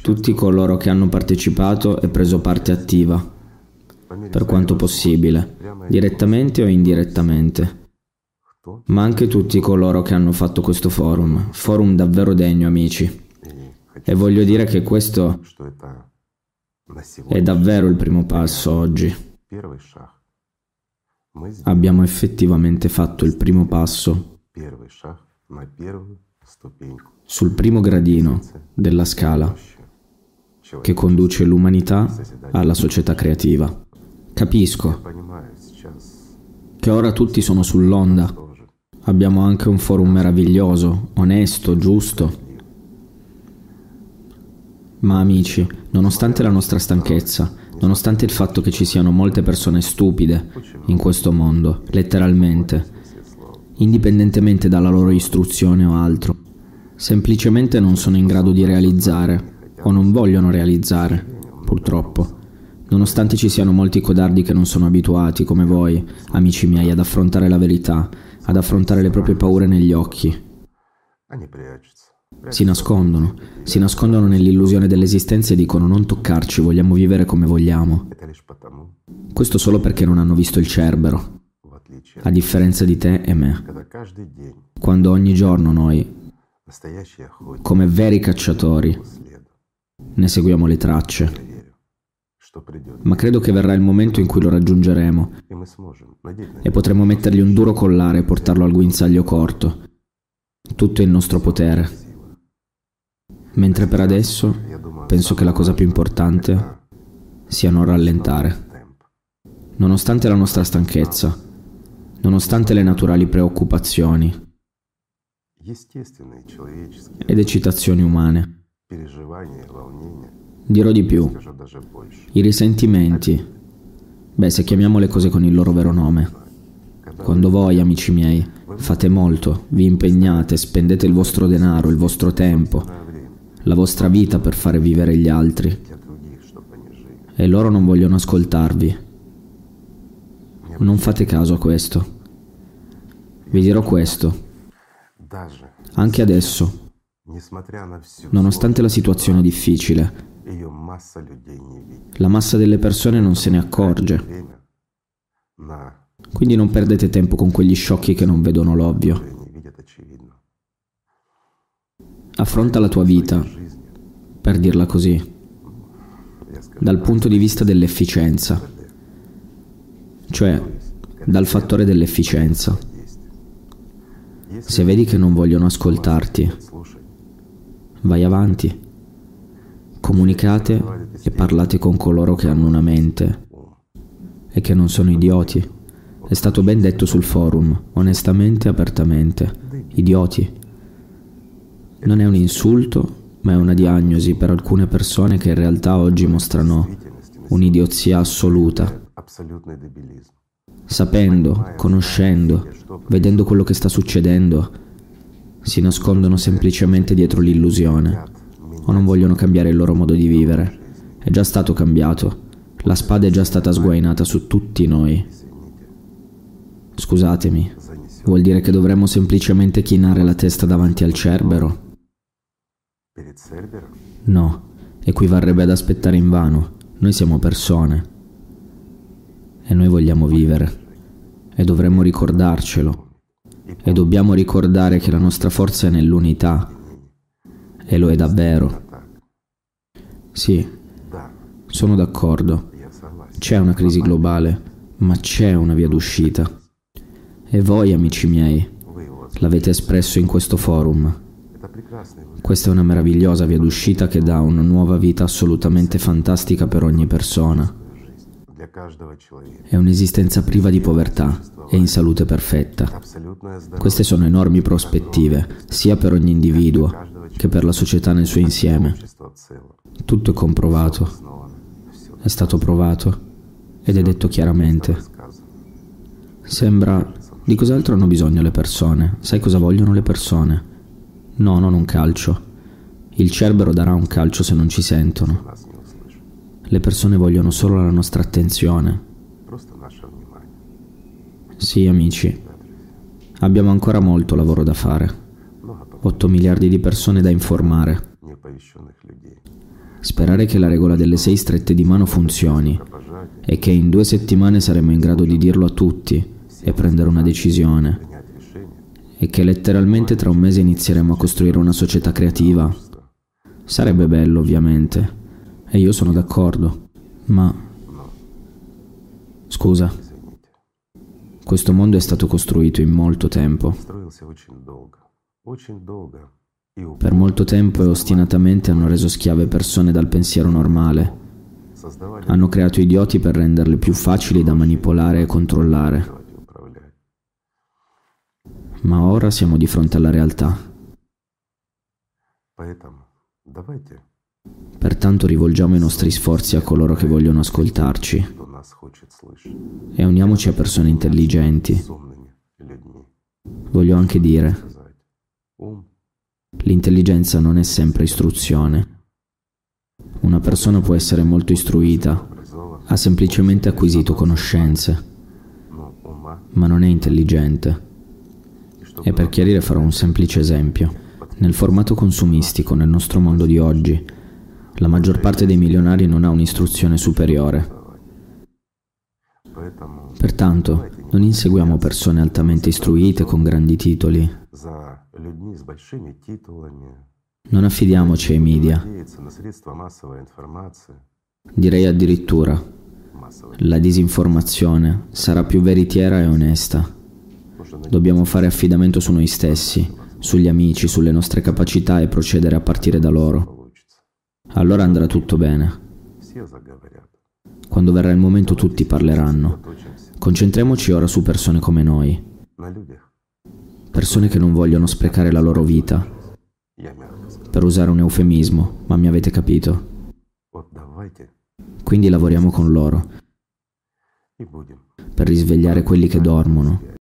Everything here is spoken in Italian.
tutti coloro che hanno partecipato e preso parte attiva, per quanto possibile, direttamente o indirettamente, ma anche tutti coloro che hanno fatto questo forum, forum davvero degno amici. E voglio dire che questo è davvero il primo passo oggi. Abbiamo effettivamente fatto il primo passo sul primo gradino della scala che conduce l'umanità alla società creativa. Capisco che ora tutti sono sull'onda. Abbiamo anche un forum meraviglioso, onesto, giusto. Ma amici, nonostante la nostra stanchezza, nonostante il fatto che ci siano molte persone stupide in questo mondo, letteralmente, indipendentemente dalla loro istruzione o altro, semplicemente non sono in grado di realizzare o non vogliono realizzare, purtroppo. Nonostante ci siano molti codardi che non sono abituati, come voi, amici miei, ad affrontare la verità, ad affrontare le proprie paure negli occhi. Si nascondono, si nascondono nell'illusione dell'esistenza e dicono non toccarci, vogliamo vivere come vogliamo. Questo solo perché non hanno visto il cerbero, a differenza di te e me. Quando ogni giorno noi, come veri cacciatori, ne seguiamo le tracce. Ma credo che verrà il momento in cui lo raggiungeremo e potremo mettergli un duro collare e portarlo al guinzaglio corto. Tutto è in nostro potere. Mentre per adesso penso che la cosa più importante sia non rallentare. Nonostante la nostra stanchezza, nonostante le naturali preoccupazioni ed eccitazioni umane. Dirò di più. I risentimenti. Beh, se chiamiamo le cose con il loro vero nome. Quando voi, amici miei, fate molto, vi impegnate, spendete il vostro denaro, il vostro tempo, la vostra vita per fare vivere gli altri, e loro non vogliono ascoltarvi. Non fate caso a questo. Vi dirò questo. Anche adesso, nonostante la situazione difficile, la massa delle persone non se ne accorge. Quindi non perdete tempo con quegli sciocchi che non vedono l'ovvio. Affronta la tua vita, per dirla così, dal punto di vista dell'efficienza, cioè dal fattore dell'efficienza. Se vedi che non vogliono ascoltarti, vai avanti. Comunicate e parlate con coloro che hanno una mente e che non sono idioti. È stato ben detto sul forum, onestamente e apertamente. Idioti. Non è un insulto, ma è una diagnosi per alcune persone che in realtà oggi mostrano un'idiozia assoluta. Sapendo, conoscendo, vedendo quello che sta succedendo, si nascondono semplicemente dietro l'illusione o non vogliono cambiare il loro modo di vivere. È già stato cambiato. La spada è già stata sguainata su tutti noi. Scusatemi, vuol dire che dovremmo semplicemente chinare la testa davanti al cerbero? No, equivarrebbe ad aspettare invano. Noi siamo persone. E noi vogliamo vivere. E dovremmo ricordarcelo. E dobbiamo ricordare che la nostra forza è nell'unità e lo è davvero. Sì, sono d'accordo. C'è una crisi globale, ma c'è una via d'uscita. E voi, amici miei, l'avete espresso in questo forum. Questa è una meravigliosa via d'uscita che dà una nuova vita assolutamente fantastica per ogni persona. È un'esistenza priva di povertà e in salute perfetta. Queste sono enormi prospettive, sia per ogni individuo, che per la società nel suo insieme. Tutto è comprovato, è stato provato ed è detto chiaramente. Sembra... Di cos'altro hanno bisogno le persone? Sai cosa vogliono le persone? No, non un calcio. Il cerbero darà un calcio se non ci sentono. Le persone vogliono solo la nostra attenzione. Sì, amici. Abbiamo ancora molto lavoro da fare. 8 miliardi di persone da informare. Sperare che la regola delle sei strette di mano funzioni e che in due settimane saremo in grado di dirlo a tutti e prendere una decisione e che letteralmente tra un mese inizieremo a costruire una società creativa. Sarebbe bello, ovviamente, e io sono d'accordo, ma... Scusa, questo mondo è stato costruito in molto tempo. Per molto tempo e ostinatamente hanno reso schiave persone dal pensiero normale. Hanno creato idioti per renderle più facili da manipolare e controllare ma ora siamo di fronte alla realtà. Pertanto rivolgiamo i nostri sforzi a coloro che vogliono ascoltarci e uniamoci a persone intelligenti. Voglio anche dire, l'intelligenza non è sempre istruzione. Una persona può essere molto istruita, ha semplicemente acquisito conoscenze, ma non è intelligente. E per chiarire farò un semplice esempio. Nel formato consumistico, nel nostro mondo di oggi, la maggior parte dei milionari non ha un'istruzione superiore. Pertanto, non inseguiamo persone altamente istruite con grandi titoli. Non affidiamoci ai media. Direi addirittura, la disinformazione sarà più veritiera e onesta. Dobbiamo fare affidamento su noi stessi, sugli amici, sulle nostre capacità e procedere a partire da loro. Allora andrà tutto bene. Quando verrà il momento tutti parleranno. Concentriamoci ora su persone come noi. Persone che non vogliono sprecare la loro vita. Per usare un eufemismo, ma mi avete capito. Quindi lavoriamo con loro. Per risvegliare quelli che dormono